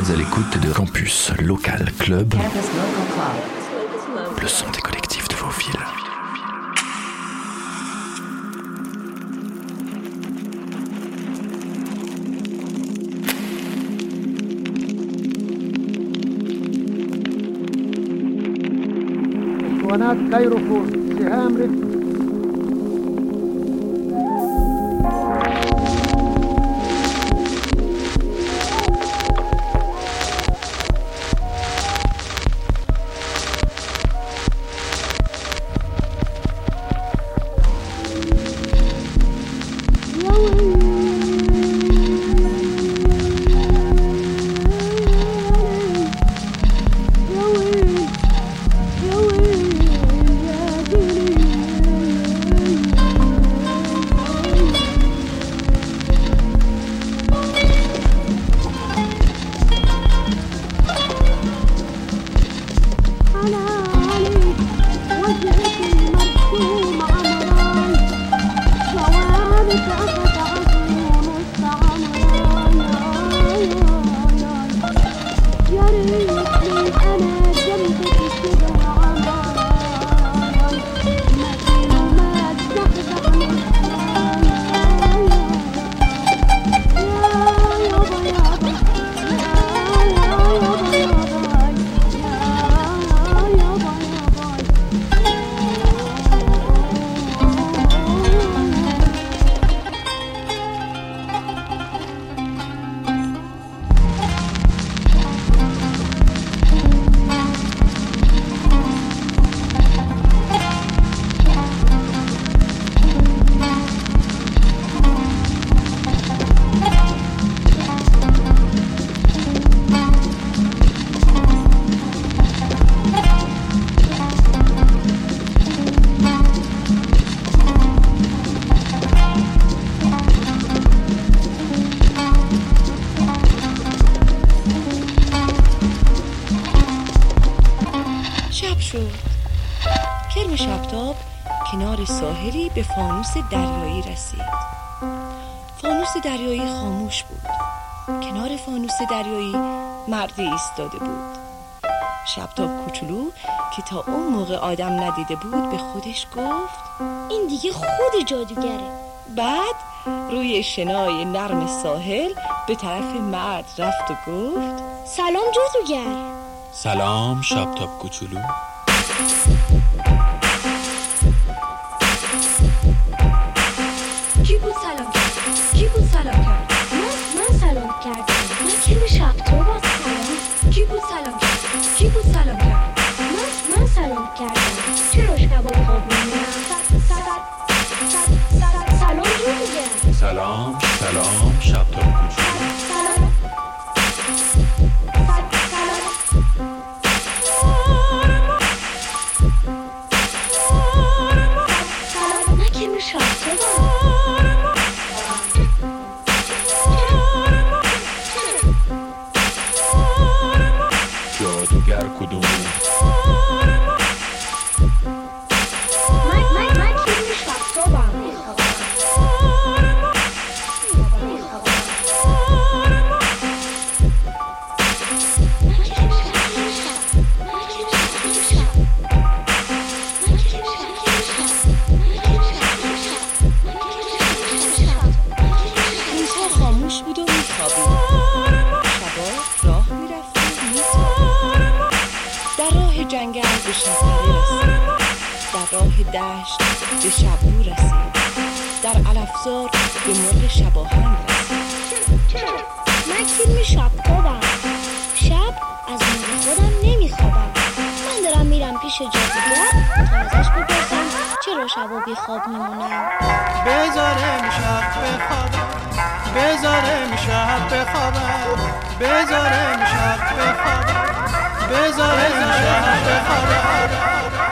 êtes à l'écoute de Campus Local Club, le son des collectifs de vos villes. اسطوانات كايروفون سهام رفت فانوس دریایی رسید. فانوس دریایی خاموش بود. کنار فانوس دریایی مردی ایستاده بود. شبتاب کوچولو که تا اون موقع آدم ندیده بود به خودش گفت این دیگه خود جادوگره بعد روی شن‌های نرم ساحل به طرف مرد رفت و گفت سلام جادوگر. سلام شبتاب کوچولو. کی بود سلام کرد؟ کی بود سلام کرد؟ من من سلام کردم. من کی به شب تو سلام کی بود سلام کرد؟ کی بود سلام کرد؟ من من سلام کردم. چرا شبا خواب سلام سلام. علفزار به مرغ شباهنگ من فیلم شب خوابم. شب از نور خودم نمیخوابم. من دارم میرم پیش جادوگر تا ازش بپرسم چرا شبا بی خواب میمونم. بذارم شب بخوابم. بذارم شب بخوابم. بذارم شب بخوابم. بذارم شب بخوابم.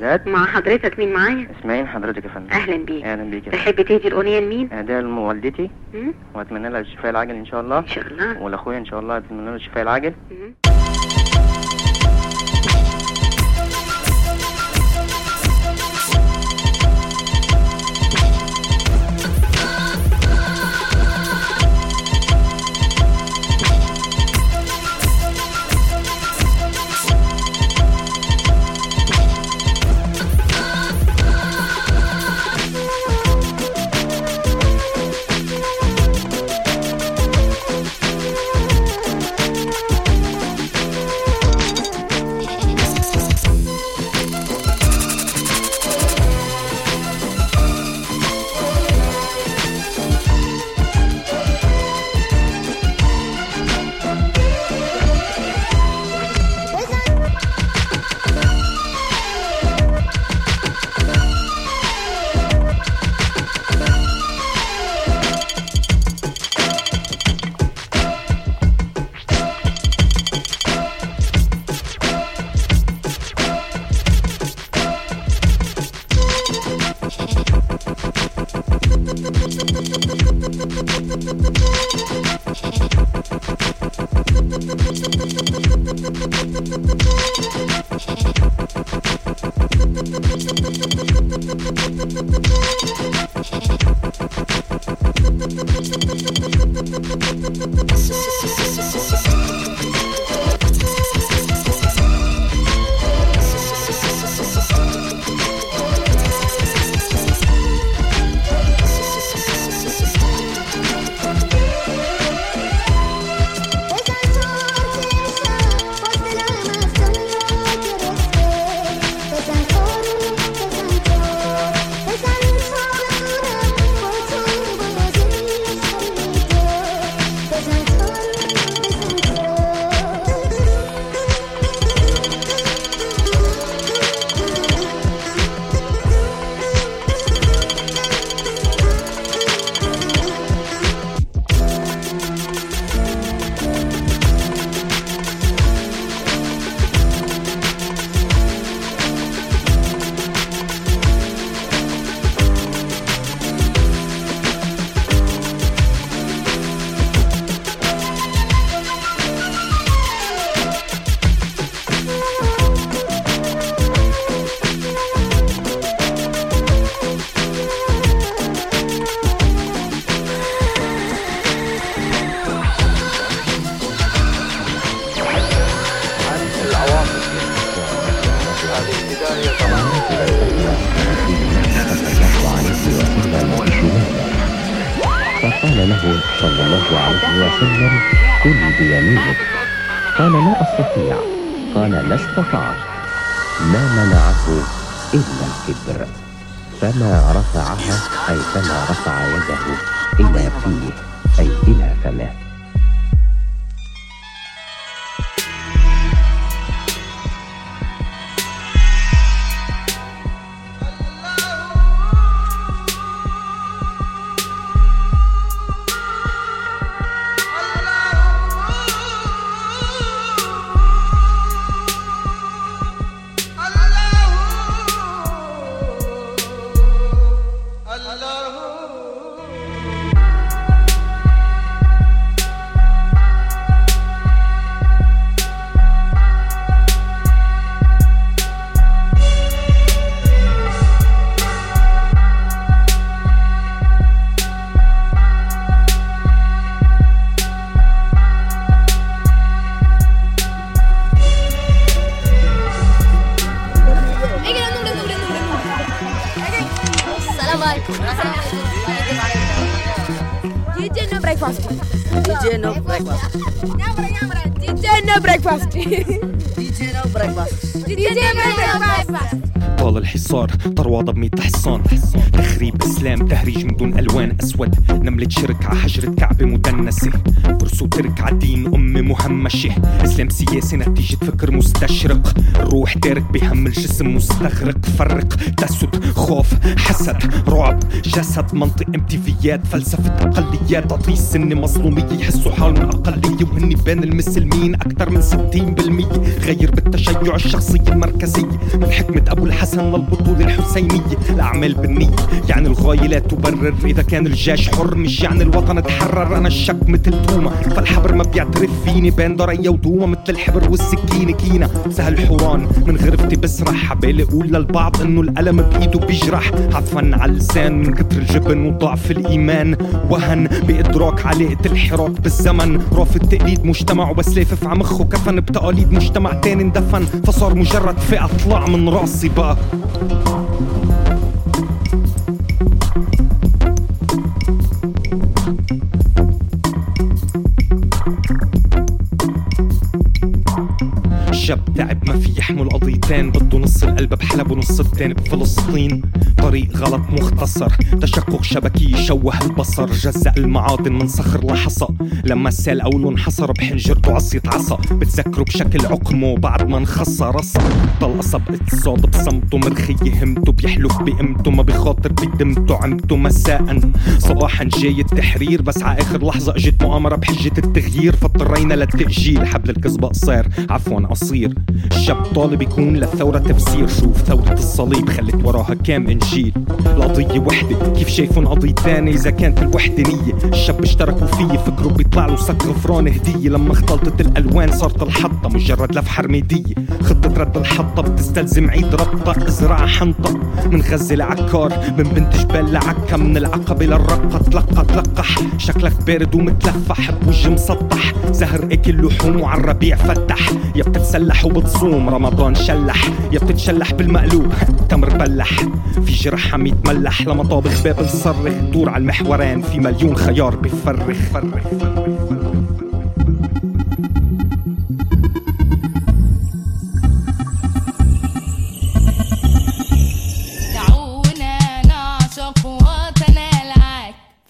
واهداءات مع حضرتك مين معايا؟ اسمعين حضرتك يا فندم. أهلا بيك. أهلا بيك تحب تهدي الأغنية لمين؟ اهداء لوالدتي مم؟ وأتمنى لها الشفاء العاجل إن شاء الله. إن شاء الله. ولأخويا إن شاء الله أتمنى له الشفاء العاجل. DJ no breakfast. DJ no breakfast. DJ no breakfast. ابطال الحصار طروادة بميت حصان تخريب إسلام تهريج من دون ألوان أسود نملة شرك ع حجرة كعبة مدنسة برسو ترك ع دين مهمشة إسلام سياسي نتيجة فكر مستشرق. الروح تارك بهم الجسم مستغرق. فرق تسد خوف حسد رعب جسد. منطق أمتيفيات فلسفة أقليات. تعطي السنة مظلومية يحسوا حالهم اقلية وهن بين المسلمين أكثر من 60% غير بالتشيع الشخصية المركزية من حكمة أبو الحسن للبطولة الحسينية الأعمال بالنية. يعني الغاية لا تبرر. إذا كان الجيش حر مش يعني الوطن تحرر. أنا الشك مثل توما. فالحبر ما بيعترف فيني بين درية ودوما مثل الحبر والسكينة كينا. سهل حوران من غرفتي بسرح عبالي أقول للبعض إنه الألم بإيده بيجرح. عطفا على اللسان من كتر الجبن وضعف الإيمان. وهن بإدراك علاقة الحراك بالزمن. رافض تقليد مجتمع وبس لافف عمخه كفن بتقاليد مجتمع تاني اندفن. فصار مجرد فئة طلع من راسي بقى. شاب تعب ما في يحمل قضيتين. بده نص القلب بحلب ونص التاني بفلسطين. طريق غلط مختصر. تشقق شبكي يشوه البصر. جزأ المعادن من صخر لحصى. لما السيل أوله انحصر بحنجرته عصية عصا. بتذكره بشكل عقمه بعد ما انخصى رصا ضل قصب اتصاد بصمته. مرخية همته بيحلف بقيمته. ما بخاطر بدمته عمته مساء. صباحا جاي التحرير. بس ع آخر لحظة إجت مؤامرة بحجة التغيير. فاضطرينا للتأجيل. حبل الكذبة قصير. عفوا قصير. الشاب طالب يكون للثورة تفسير. شوف ثورة الصليب. خلت وراها كام إنجيل. القضية وحدة كيف شايفون قضية تانية إذا كانت الوحدة نية. الشاب اشتركوا فيه فكره بيطلع له سك غفران هدية. لما اختلطت الألوان صارت الحطة مجرد لف حرميدية خطة رد الحطة بتستلزم عيد ربطة ازرع حنطة. من غزة لعكار من بنت جبال لعكا. من العقبة للرقة تلقى تلقح. شكلك بارد ومتلفح بوجه مسطح. زهر أكل لحوم وعالربيع الربيع فتح. يا بتتسلح وبتصوم رمضان شلح. يا بتتشلح بالمقلوب تمر بلح. في جرح عم يتملح لمطابخ باب الصرخ. دور على المحورين في مليون خيار بفرخ. فرخ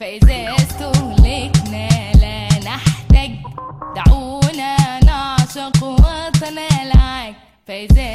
فإذا استهلكنا لا دعونا نعشق فإذا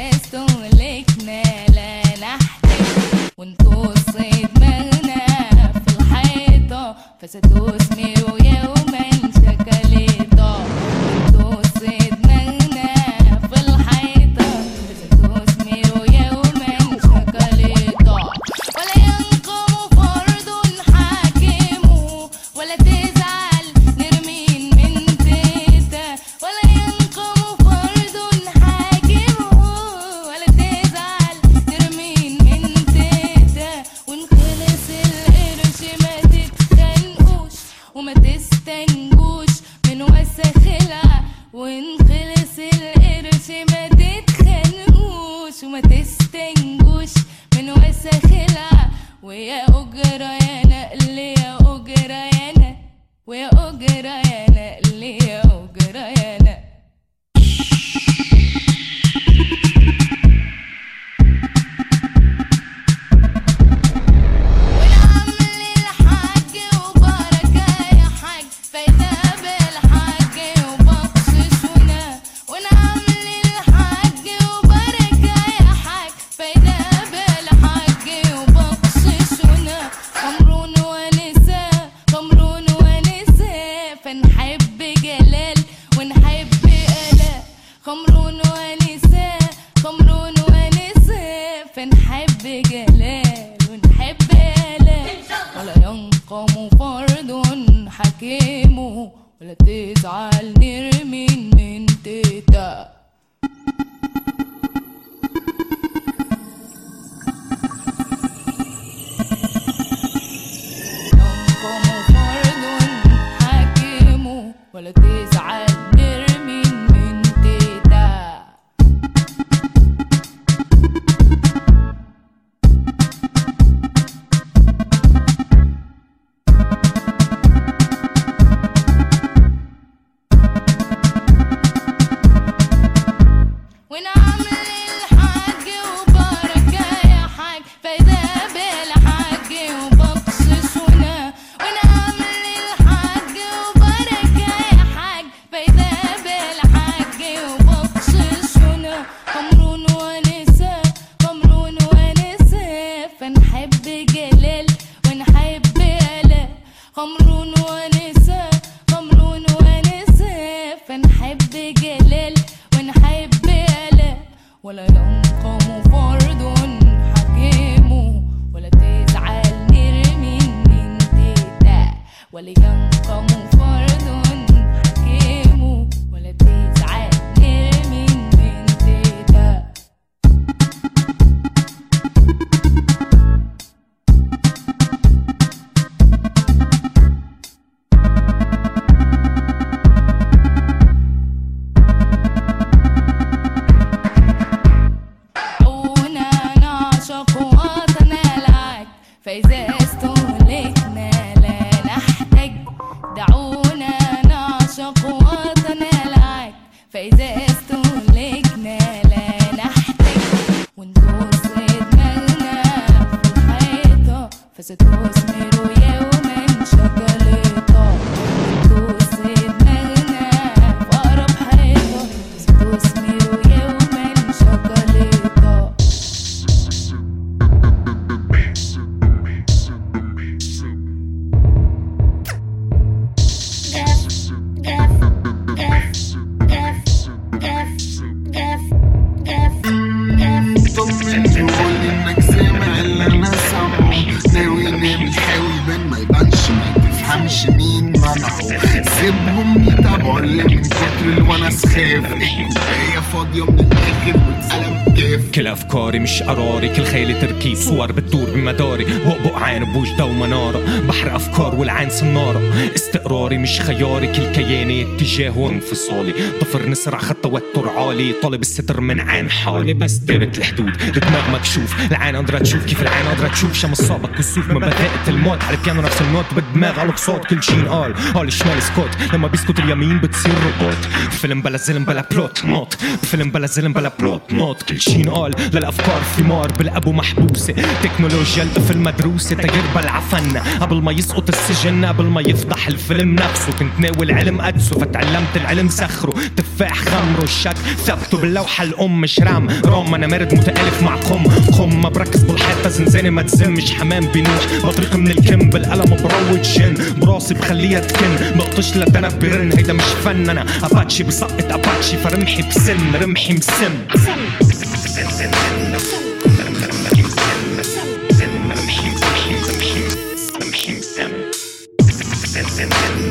كل أفكاري مش قراري كل خيالي تركيب صور بتدور بمداري. بقبق عين بوجدة ومنارة بحر أفكار والعين صنارة. استقراري مش خياري كل كياني اتجاه وانفصالي. ضفر نسرع خط توتر عالي. طالب الستر من عين حالي. بس دارت الحدود. الدماغ مكشوف العين قادرة تشوف. كيف العين قادرة تشوف؟ شمس صابك كسوف من بداية الموت. على البيانو نفس النوت. بالدماغ على صوت كل شي قال قال الشمال سكوت. لما بيسكت اليمين بتصير روبوت. فيلم بلا زلم بلا بلوت نوت. فيلم بلا زلم بلا بلوت نوت كل شي قال للأفكار ثمار بالابو محبوسه تكنولوجيا الطفل مدروسة. تغير بالعفن قبل ما يسقط السجن. قبل ما يفضح الفيلم نفسه. كنت ناوي العلم أدسه. فتعلمت العلم سخره. تفاح خمره. الشك ثبته باللوحة. الأم مش رام رام أنا مرد متألف مع قم. قم ما بركز بالحيطة. زنزانة ما تزمش. حمام بينوح بطريق من الكم. بالقلم بروج جن. براسي بخليها تكن. بقطش لدنب برن هيدا مش فن. أنا أباتشي بسقط أباتشي. فرمحي بسن. رمحي Sim.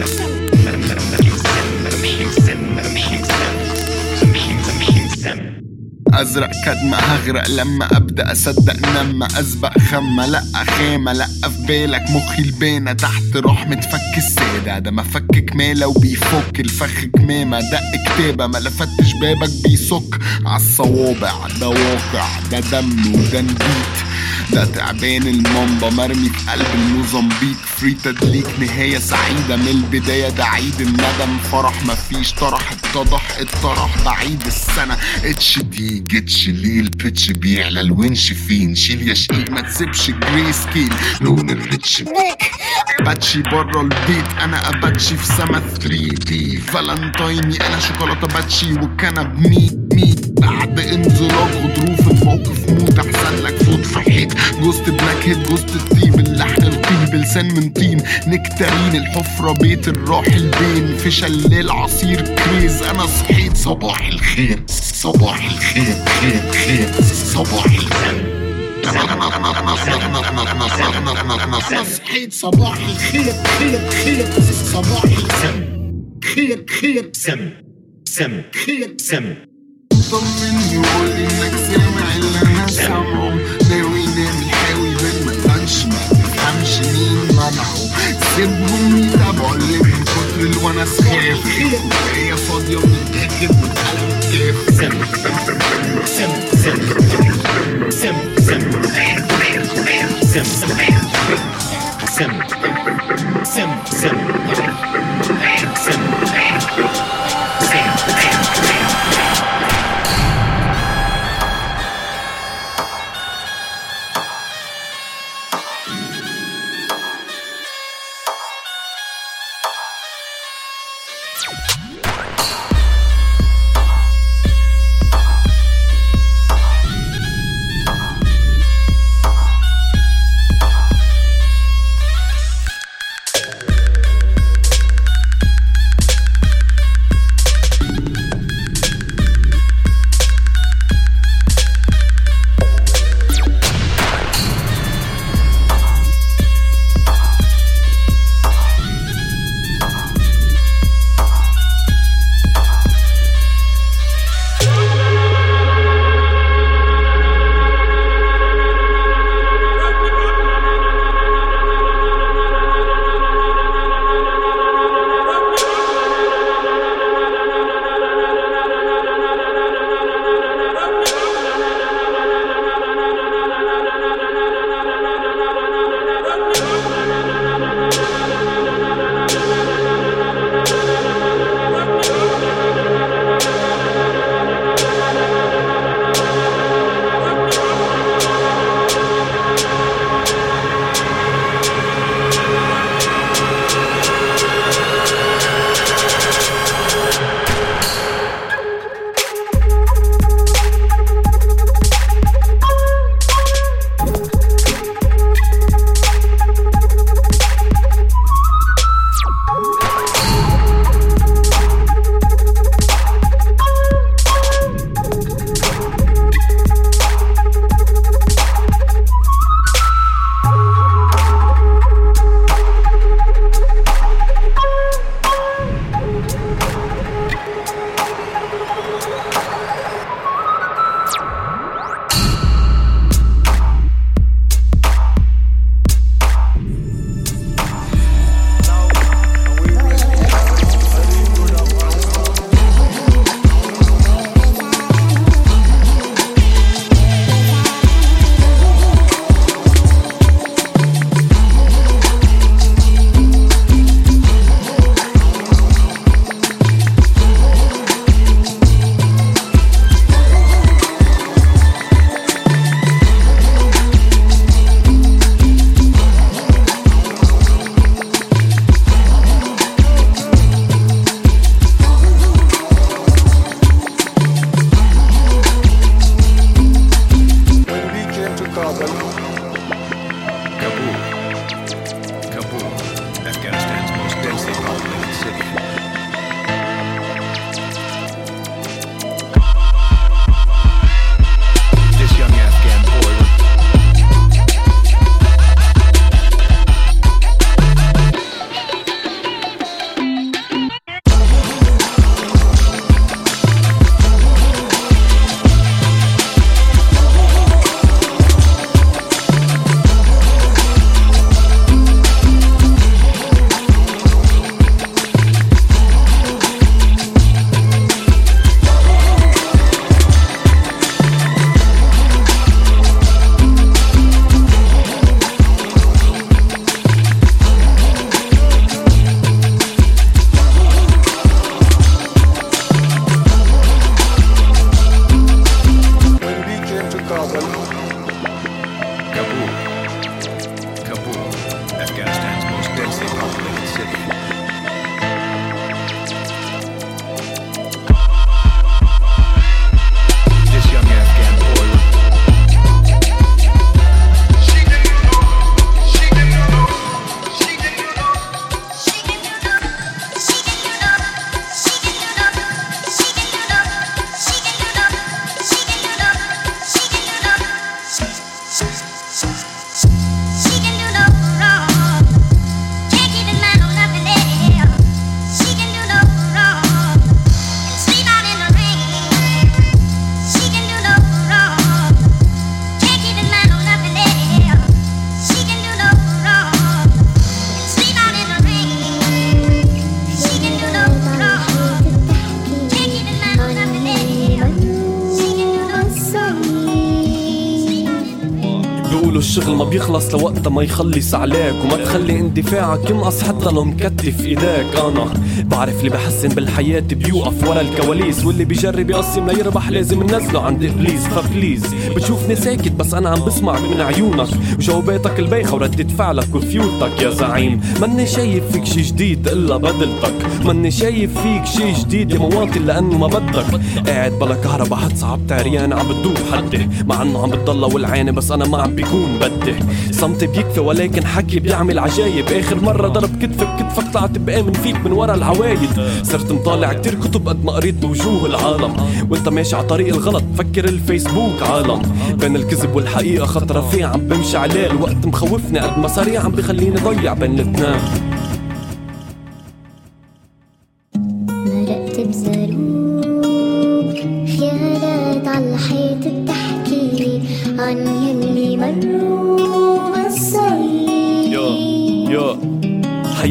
Sim. أزرق كدمة هغرق. لما أبدأ أصدق نما أسبق خمة. لا خامة لا في بالك. مخي البانة تحت روح متفك السادة ده مفك كمالة وبيفك. الفخ كمامة دق كتابة. ما لفتش بابك بيسك. عالصوابع ده واقع ده دم وده نبيت. ده تعبان المامبا مرمي في قلب الموزمبيق. فري تدليك نهاية سعيدة. من البداية ده عيد الندم. فرح مفيش طرح اتضح الطرح بعيد السنة. اتش دي جيتش ليه البيتش بيعلى الونش فين؟ شيل يا شقيق ما تسيبش جري سكيل لون الريتش. بيك باتشي برا البيت. أنا أباتشي في سما 3 دي فالنتايني أنا شوكولاتة باتشي وكنب ميت ميت. بعد انزلاق غضروف الموقف موت. أحسن لك صحيت جوست بلاك هيد جوست الثيم اللحن القيم بلسان من طين. نكترين الحفرة بيت الراح البين. في شلال عصير كريز أنا صحيت. صباح الخير صباح الخير خير خير صباح الخير أنا صحيت. صباح الخير خير خير صباح الخير خير خير سم سم خير سم. طمني وقول إنك سامع اللي أنا سامعه. Dem bonita bolle Kontri lwana skef E a fod yo mi deke mi kalam kef Sem, sem, sem, sem Sem, الشغل ما بيخلص لوقت ما يخلص عليك وما تخلي اندفاعك ينقص حتى لو مكتف ايديك أنا بعرف اللي بحسن بالحياة بيوقف ورا الكواليس واللي بيجرب يقسم ليربح لازم ننزله عند إبليس. فبليز بتشوفني ساكت بس أنا عم بسمع من عيونك. وجواباتك البايخة وردة فعلك وفيوتك يا زعيم. ماني شايف فيك شي جديد إلا بدلتك. ماني شايف فيك شي جديد يا مواطن لأنه ما بدك. قاعد بلا كهربا حتصعب تعريان عم بتدوب حدي. مع إنه عم بتضلى والعيني بس أنا ما عم بيكون بدي صمتي بيكفي ولكن حكي بيعمل عجايب. آخر مرة ضرب كتفي بكتفك طلعت بآمن فيك من ورا العوايد. صرت مطالع كتير كتب قد ما قريت بوجوه العالم. وانت ماشي على طريق الغلط فكر الفيسبوك عالم. بين الكذب والحقيقة خط رفيع عم بمشي عليه. الوقت مخوفني قد ما سريع عم بخليني ضيع بين الاتنين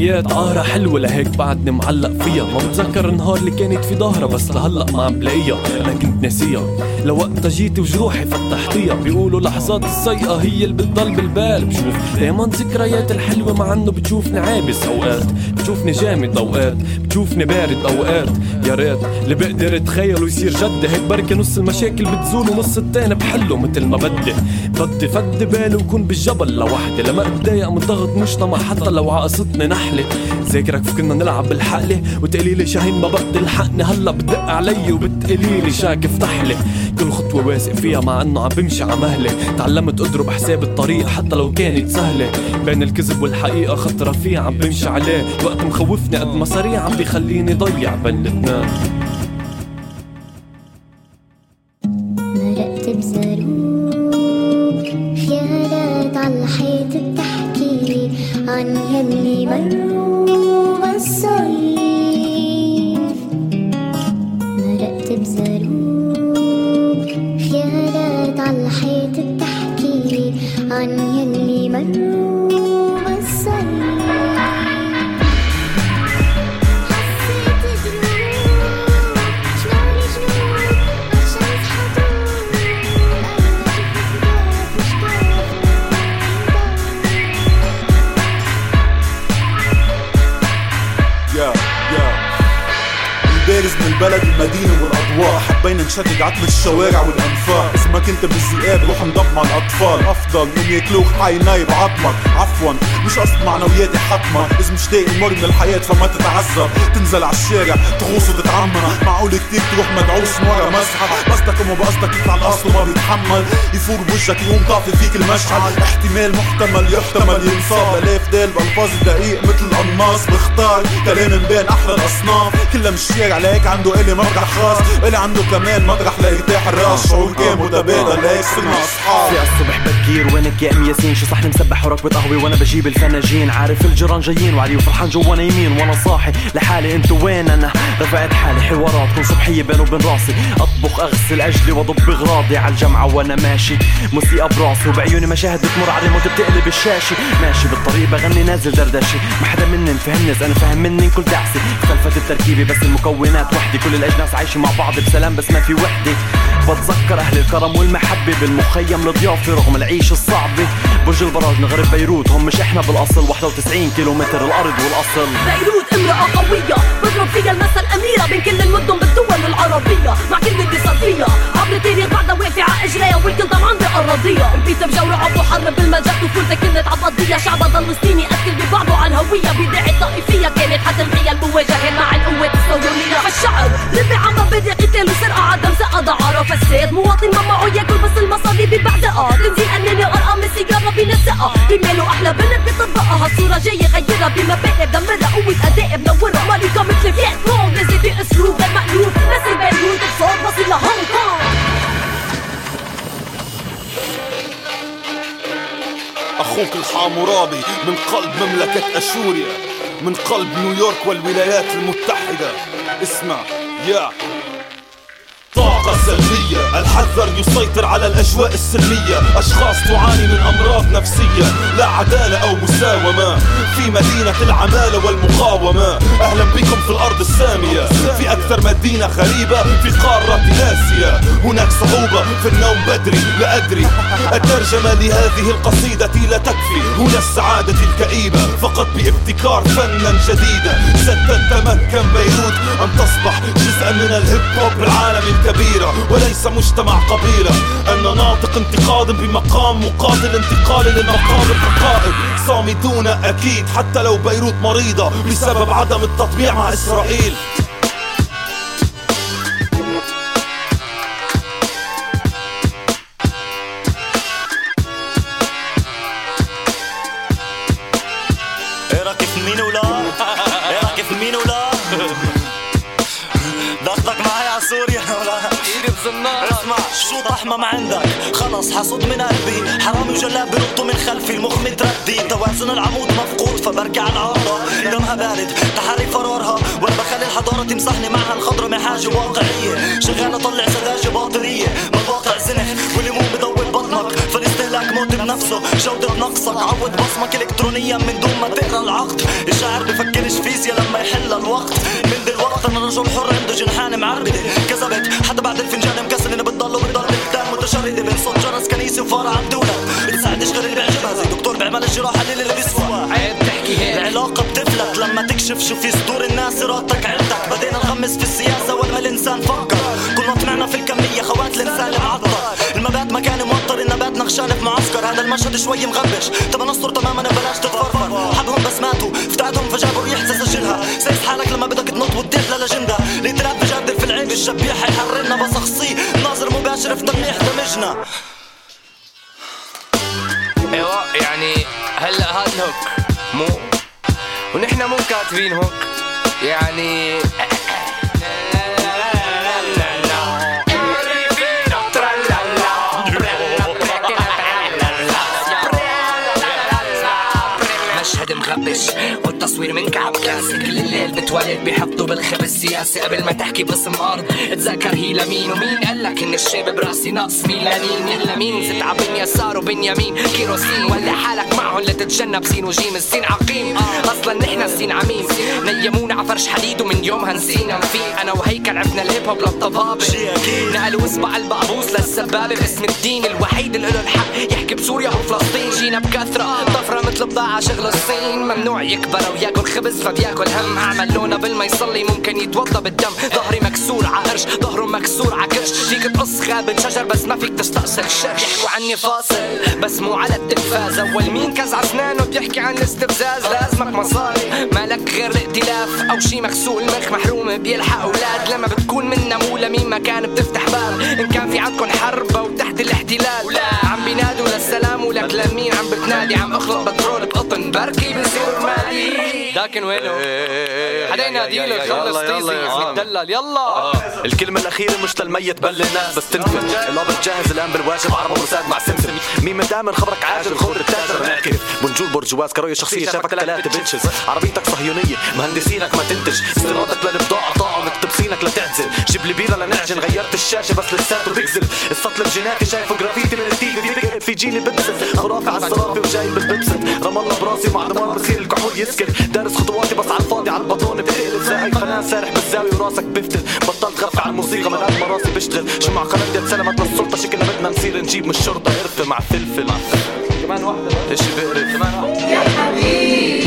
حياة عارة حلوة لهيك بعدني معلق فيها. ما بتذكر النهار اللي كانت في ظهرها بس لهلأ ما عم بلاقيها. أنا كنت ناسيها. لوقتها جيت وجروحي فتحتيها. بيقولوا لحظات السيئة هي اللي بتضل بالبال. بشوف دايما ذكريات الحلوة مع إنه بتشوفني عابس أوقات. بتشوفني جامد أوقات. بتشوفني بارد أوقات. يا ريت اللي بقدر أتخيله يصير جد. هيك بركي نص المشاكل بتزول ونص التاني بحله مثل ما بدي. بدي فد بالي وكون بالجبل. لوحدي لما اتضايق من ضغط مجتمع حتى لو عقصتني نحلة. ذاكرك كنا نلعب بالحقلة. وتقولي لي شاهين ما بقدر الحقني. هلا بتدق علي وبتقولي لي شاك افتح لي كل خطوة واثق فيها مع إنه عم بمشي على مهلي تعلمت أضرب حساب الطريق حتى لو كانت سهلة. بين الكذب والحقيقة خط رفيع عم بمشي عليه. الوقت مخوفني قد ما سريع عم بيخليني ضيع بين الاتنين. نايب عظمك. عفوا مش قصد معنوياتي حتما إذا مشتاق يمر من الحياة فما تتعذب. تنزل على الشارع تغوص وتتعمى معقول كتير تروح مدعوس ورا مسحة. قصدك وما بقصدك يطلع القصد وما بيتحمل. يفور بوجهك يقوم طافي فيك المشعل. احتمال محتمل يحتمل ينصاب. الاف دال بالفاظ دقيق مثل القناص بختار كلام مبين أحلى الأصناف. كلها مش شارع لهيك عنده إلي مطرح خاص إلي عنده كمان مطرح ليرتاح الراس. شعور كان متبادل لهيك صرنا اصحاب في الصبح بكير وينك يا ام ياسين. شو صحني مسبح وركبة قهوة وأنا بجيب الفناجين. عارف الجيران جايين وعلي وفرحان جوا نايمين. وأنا صاحي لحالي انتو وين؟ أنا رفعت حالي حوارات كل صبحية بيني وبين راسي. أطبخ أغسل أجلي وأضب أغراضي على الجامعة وأنا ماشي. موسيقى براسي وبعيوني مشاهد بتمر على الموت بتقلب الشاشة. ماشي بالطريق بغني نازل دردشة. ما حدا منن فهمني أنا فهم منن كل دعسة. اختلفت التركيبة بس المكونات وحدة. كل الأجناس عايشة مع بعض بسلام بس ما في وحدة. بتذكر أهل الكرم والمحبة بالمخيم الضيافة رغم العيشة الصعبة برج البراج نغرب بيروت هم مش إحنا بالأصل. 91 كيلومتر الأرض والأصل. بيروت امرأة قوية بضرب فيها المثل أميرة. بين كل المدن بالدول العربية مع كل اللي صار فيها عبر التاريخ بعدها واقفة على إجريها والكل طبعا بأراضية البيت بجورة عبو حرب بالملجأ طفولتها كانت عبقضية شعبها ضل سنين يأكل ببعضه على الهوية بداعي طائفية كانت حتمحية المواجهة مع القوات الصهيونية فالشعب ربع عم مبادئ قتال وسرقة عدم ثقة دعارة فساد مواطن ما معه ياكل بس المصاري ببعزقة تنزيل أناني وأرقام السيجارة بينسقها بماله أحلى بنت بيطبقها الصورة جاية غيرها بمبادئ دمرها قوة أداء منورة. مالكة مثل فيت كونغ نازل بأسلوب غير مألوف. نازل بيروت بصوت واصل لهونغ كونغ أخوك الحامورابي من قلب مملكة أشوريا. من قلب نيويورك والولايات المتحدة. اسمع يا طاقة سلبية. الحذر يسيطر على الأجواء السلمية. أشخاص تعاني من أمراض نفسية. لا عدالة أو مساومة. في مدينة العمالة والمقاومة. أهلا بكم في الأرض السامية. في أكثر مدينة غريبة. في قارة آسيا. هناك صعوبة في النوم بدري. لا أدري. الترجمة لهذه القصيدة لا تكفي. هنا السعادة الكئيبة. فقط بابتكار فنا جديدا. ستتمكن بيروت. أن تصبح جزءا من الهيب هوب العالمي الكبيرة وليس مجتمع قبيلة. أن ناطق انتقاد بمقام مقاتل انتقال للمقام الحقائق صامتون أكيد حتى لو بيروت مريضة بسبب عدم التطبيع مع إسرائيل. بزنارك اسمع شو طحمة ما عندك؟ خلص حصد من قلبي. حرامي وجلاب بنطوا من خلفي. المخ متردي. توازن العمود مفقود فبرجع العارضة دمها بارد تحري فرارها. وأنا بخلي الحضارة تمسحني معها الخضرة من حاجة واقعية. شغال اطلع سذاجة باطرية. مواقع زنخ والليمون بضوي بطنك فالاستهلاك موت بنفسه جودة نقصك. عود بصمك الكترونيا من دون ما تقرأ العقد. الشاعر بفكرش فيزياء لما يحل الوقت. من دلوقت أنا رجل حر عنده جنحان معربدة كذبت حتى بعد الفنجان مكسر. إنه بتضل وبتضل قدام متشردة. بين صوت جرس كنيسة وفار عم دولة بتساعدش غير اللي بيعجبها زي دكتور بيعمل الجراحة اللي اللي بيسوى. هيك العلاقة بتفلت لما تكشف شو في صدور الناس ارادتك عيلتك بدينا نغمس في السياسة ولا ما الإنسان فكر. كل ما طمعنا في الكمية خوات الإنسان المعطر المبات مكان موطر النبات نخشان في معسكر. هذا المشهد شوي مغبش. تبى نصر تماما بلاش تتفرفر. حبهم بس ماتوا. فتعتهم فجابوا الريح تسجلها سيس حالك لما بدك تنط وتدير للاجندا الائتلاف بجادل في العيب الشبيح حيحررنا بس اخصيه ناظر مباشر في تلميح دمجنا. أيوه يعني هلا هاد هوك مو ونحن مو كاتبين هوك يعني مشهد مغبش والتصوير من كعب كلاسيك. الليل بتولد بيحطوا بالخبز السياسي قبل ما تحكي باسم أرض. اتذكر هي لمين ومين؟ قالك إن الشاب براسي ناقص ميلانين يلا مين زت عبين يسار وبنيامين. كيروسين ولا حالك معهم لتتجنب سين وجيم. السين عقيم. أصلا نحن السين عميم. نيمونا عفرش حديد ومن يومها نسينا في أنا وهيكل عرفنا الهيب هوب للطبابة. نقلوا اصبع البقبوس للسبابة. باسم الدين الوحيد اللي له الحق يحكي بسوريا وفلسطين. جينا بكثرة. طفرة مثل بضاعة شغل الصين. ممنوع يكبروا ياكل خبز فبياكل هم. اعمل لونه بالما يصلي ممكن يتوضى بالدم. ظهري مكسور عقرش ظهره مكسور عكرش فيك تقص خابن شجر بس ما فيك تستأصل. شرش يحكوا عني فاصل بس مو على التلفاز. أول مين كز أسنانه بيحكي عن الاستفزاز. لازمك مصاري مالك غير الائتلاف. أو شي مغسول مخ محروم بيلحق أولاد. لما بتكون منا مو لمين مكان بتفتح باب. إن كان في عندكم حرب أو تحت الاحتلال. عم بينادوا للسلام. ولك لمين؟ عم بتنادي عم اخلط بترول بقطن بركي بصير مالي. لكن وينه؟ حدا ينادي له يخلص طيزي عم. يتدلل يلا. الكلمة الأخيرة مش للميت بل للناس بس تنفر الأب جاهز الآن بالواجب عربة وساد مع سمسم. مين من دائما خبرك عاجل خبر التاجر بنعكف. بنجول برجواز كروية شخصية شافك ثلاثة بنشز. عربيتك صهيونية مهندسينك ما تنتج. استيرادك للبضاعة طاعة مكتبسينك لتعزل جيب لي بيرة لنعجن. غيرت الشاشة بس لساته بيكزل السطل بجيناتي شايفه جرافيتي من التيفي. في في جيلي ببسل خرافي على الصرافي وجاي بالببسل رم الله براسي مع دمار بصير الكحول يسكر دارس خطواتي بس على الفاضي على البطون بتقلب. زي قناة سارح بالزاوية وراسك بفتل بطلت غرفة على الموسيقى من قد ما راسي بشتغل شو مع قناتي اتسلمت للسلطة شكلنا بدنا نصير نجيب من الشرطة. قرفة مع فلفل. كمان واحدة. اشي بقرف؟ كمان واحدة يا حبيبي.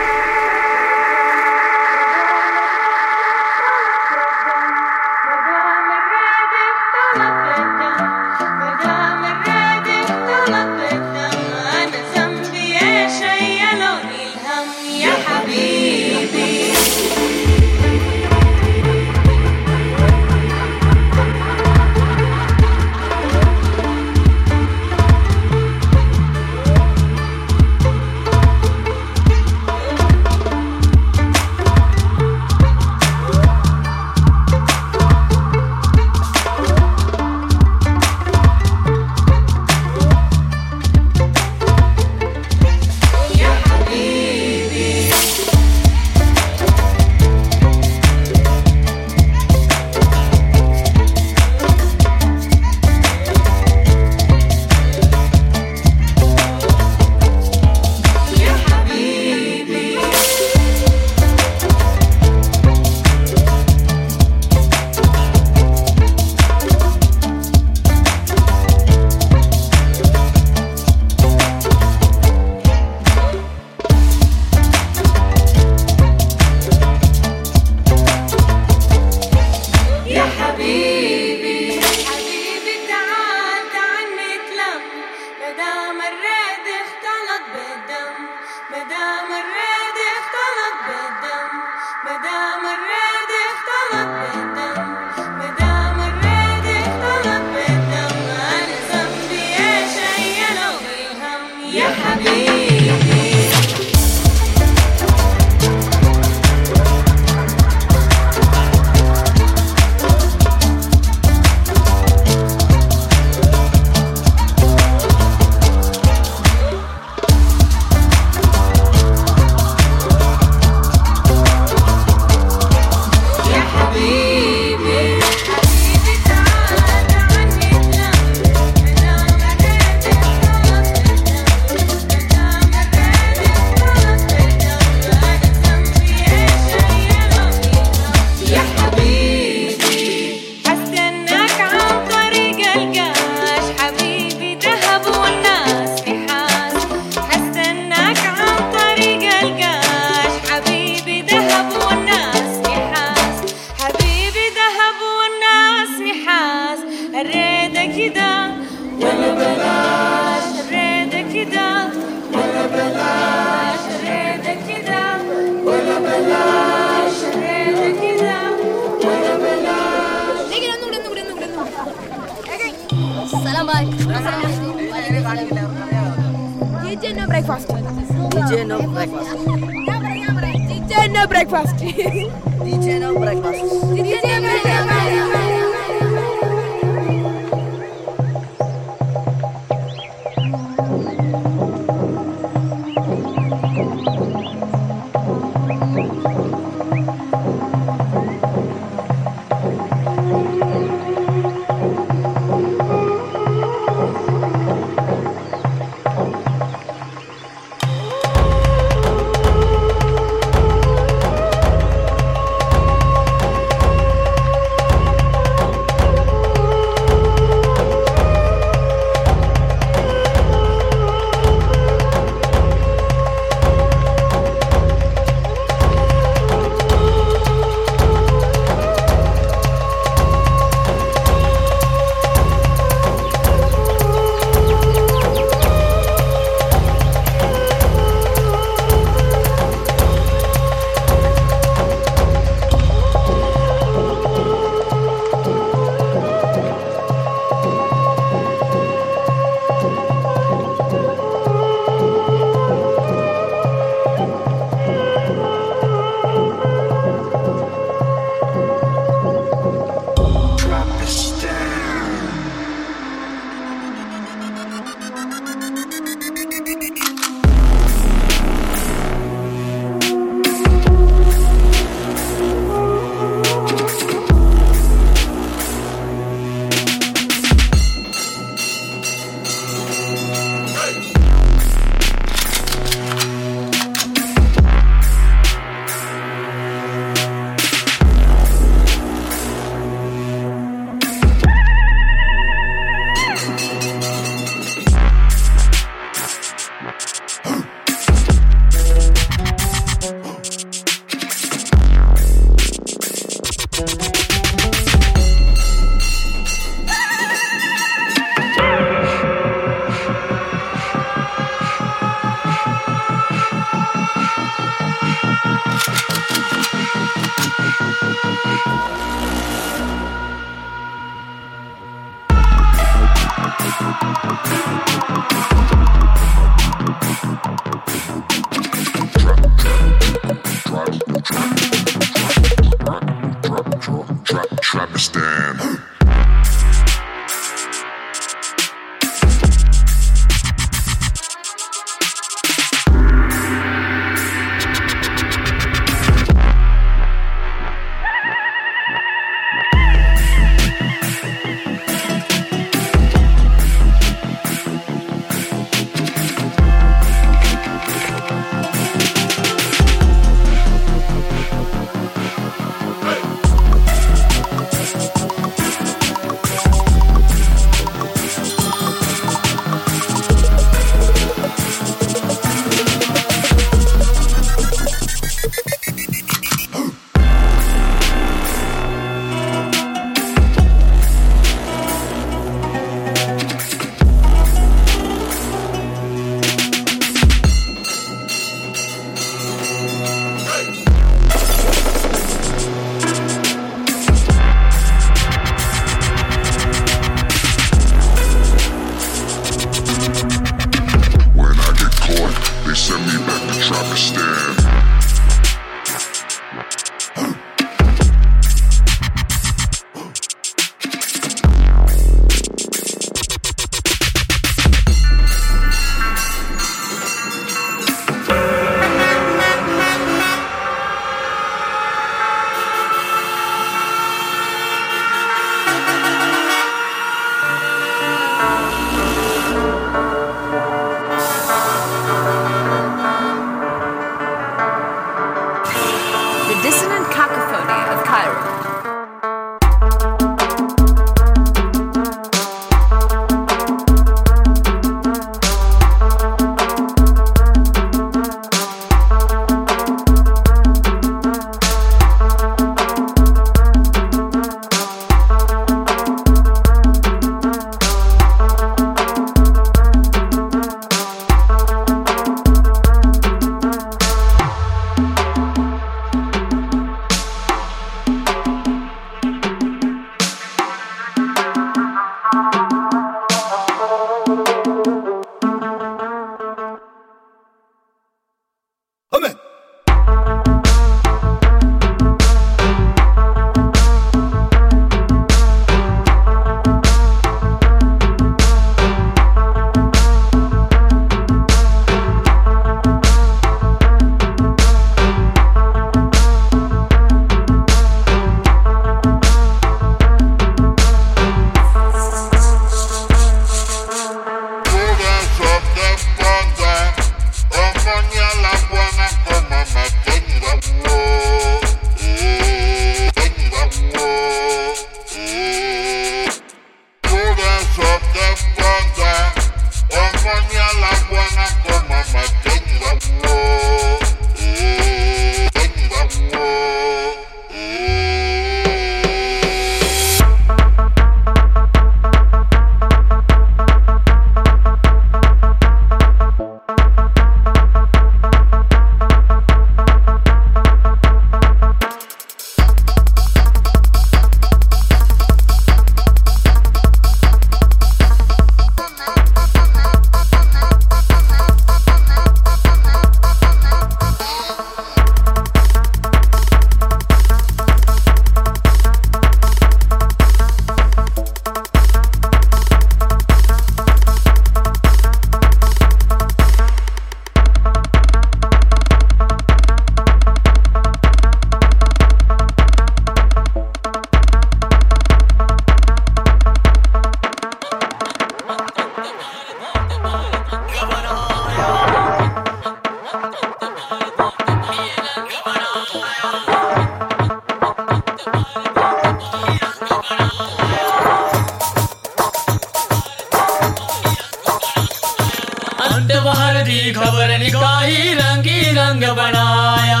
रंग बनाया।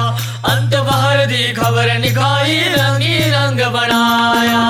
अंत बाहर दी खबर निकाई रंगी रंग बनाया।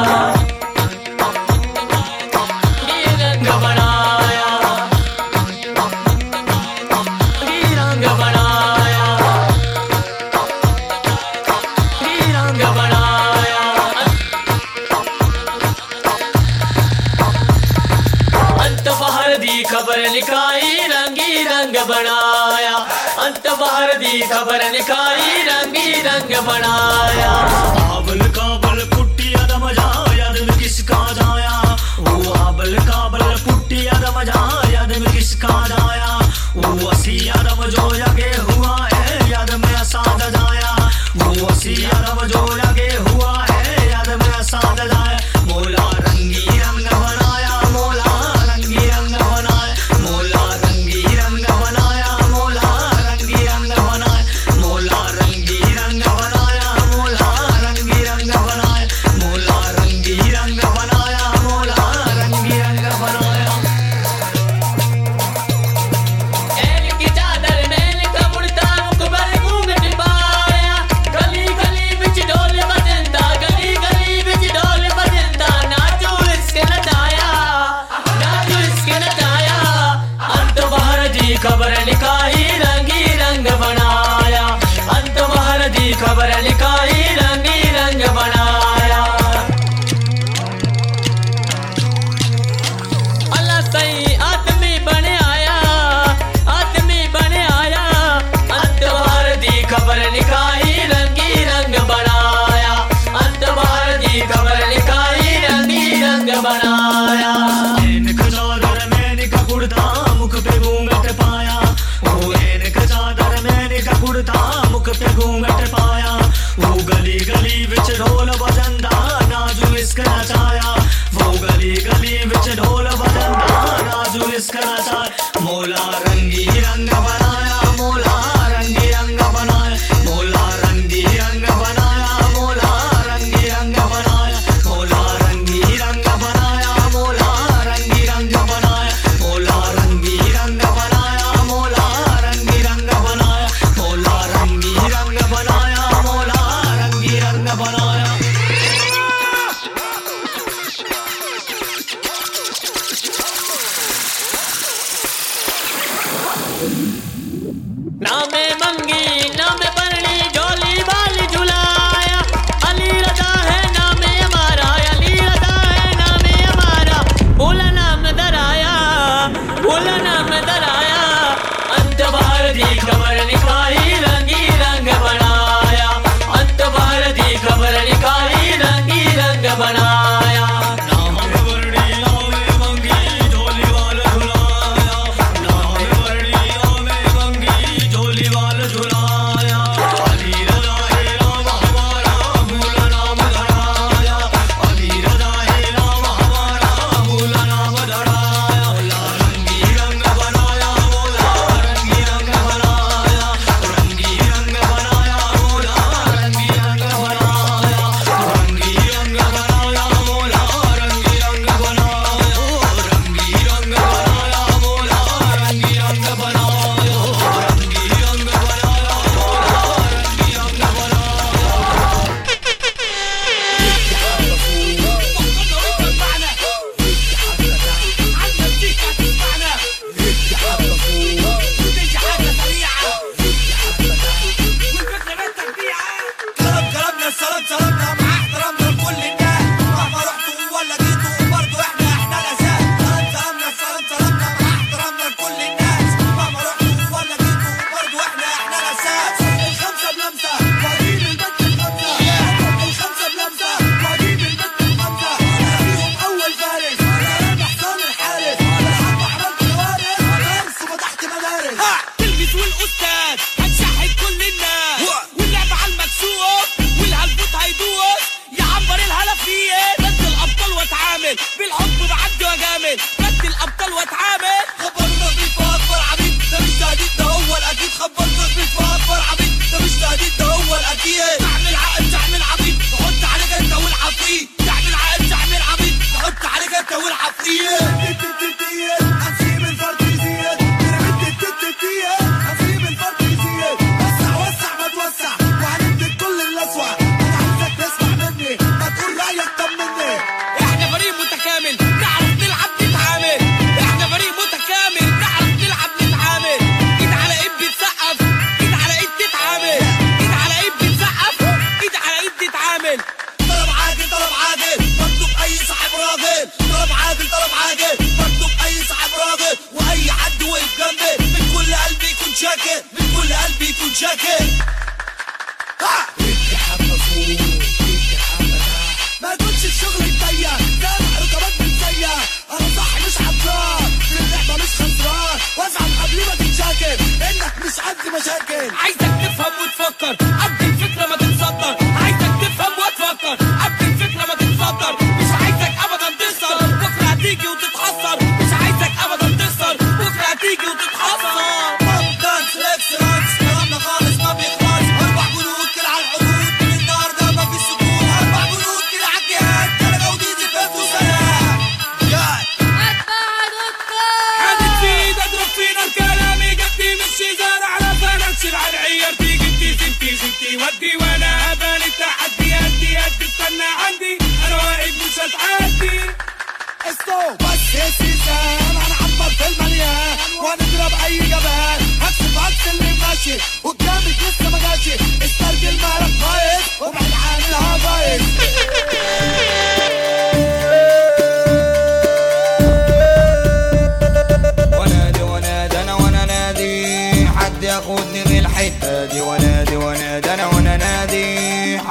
وجهك ما كنتش ركبات أنا صح مش في اللعبة مش خسران. وازعل قبل ما تتشاكل. إنك مش عندي مشاكل. عايز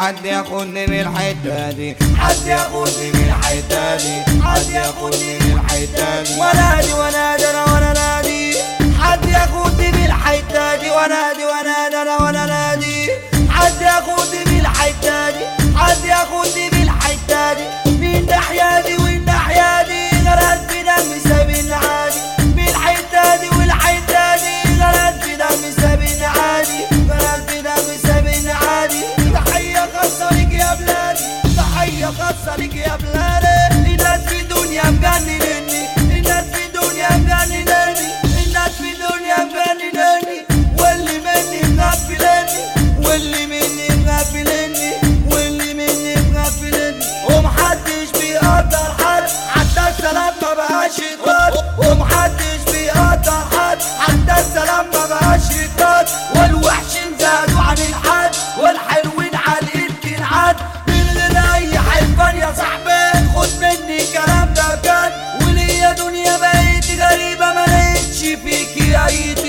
حد ياخدني من الحتة دي حد ياخدني من الحتة دي حد ياخدني من الحتة دي وأنا دي وأنا دي أنا وأنا نادي حد ياخدني من الحتة دي وأنا دي وأنا دي أنا وأنا نادي حد ياخدني من الحتة دي حد ياخدني من الحتة دي من ناحية دي والناحية دي غير خاصة ليك يا بلادي الناس في دنيا مجننني الناس في دنيا مجننني الناس في دنيا مجننني واللي مني مغفلني واللي مني مغفلني واللي مني مغفلني ومحدش بيقدر حد حتى السلام ما بقاش يطار ومحدش بيقدر حد حتى السلام ما بقاش يطار والوحش زادوا عن الحد fight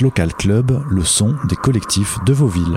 Local Club, le son des collectifs de vos villes.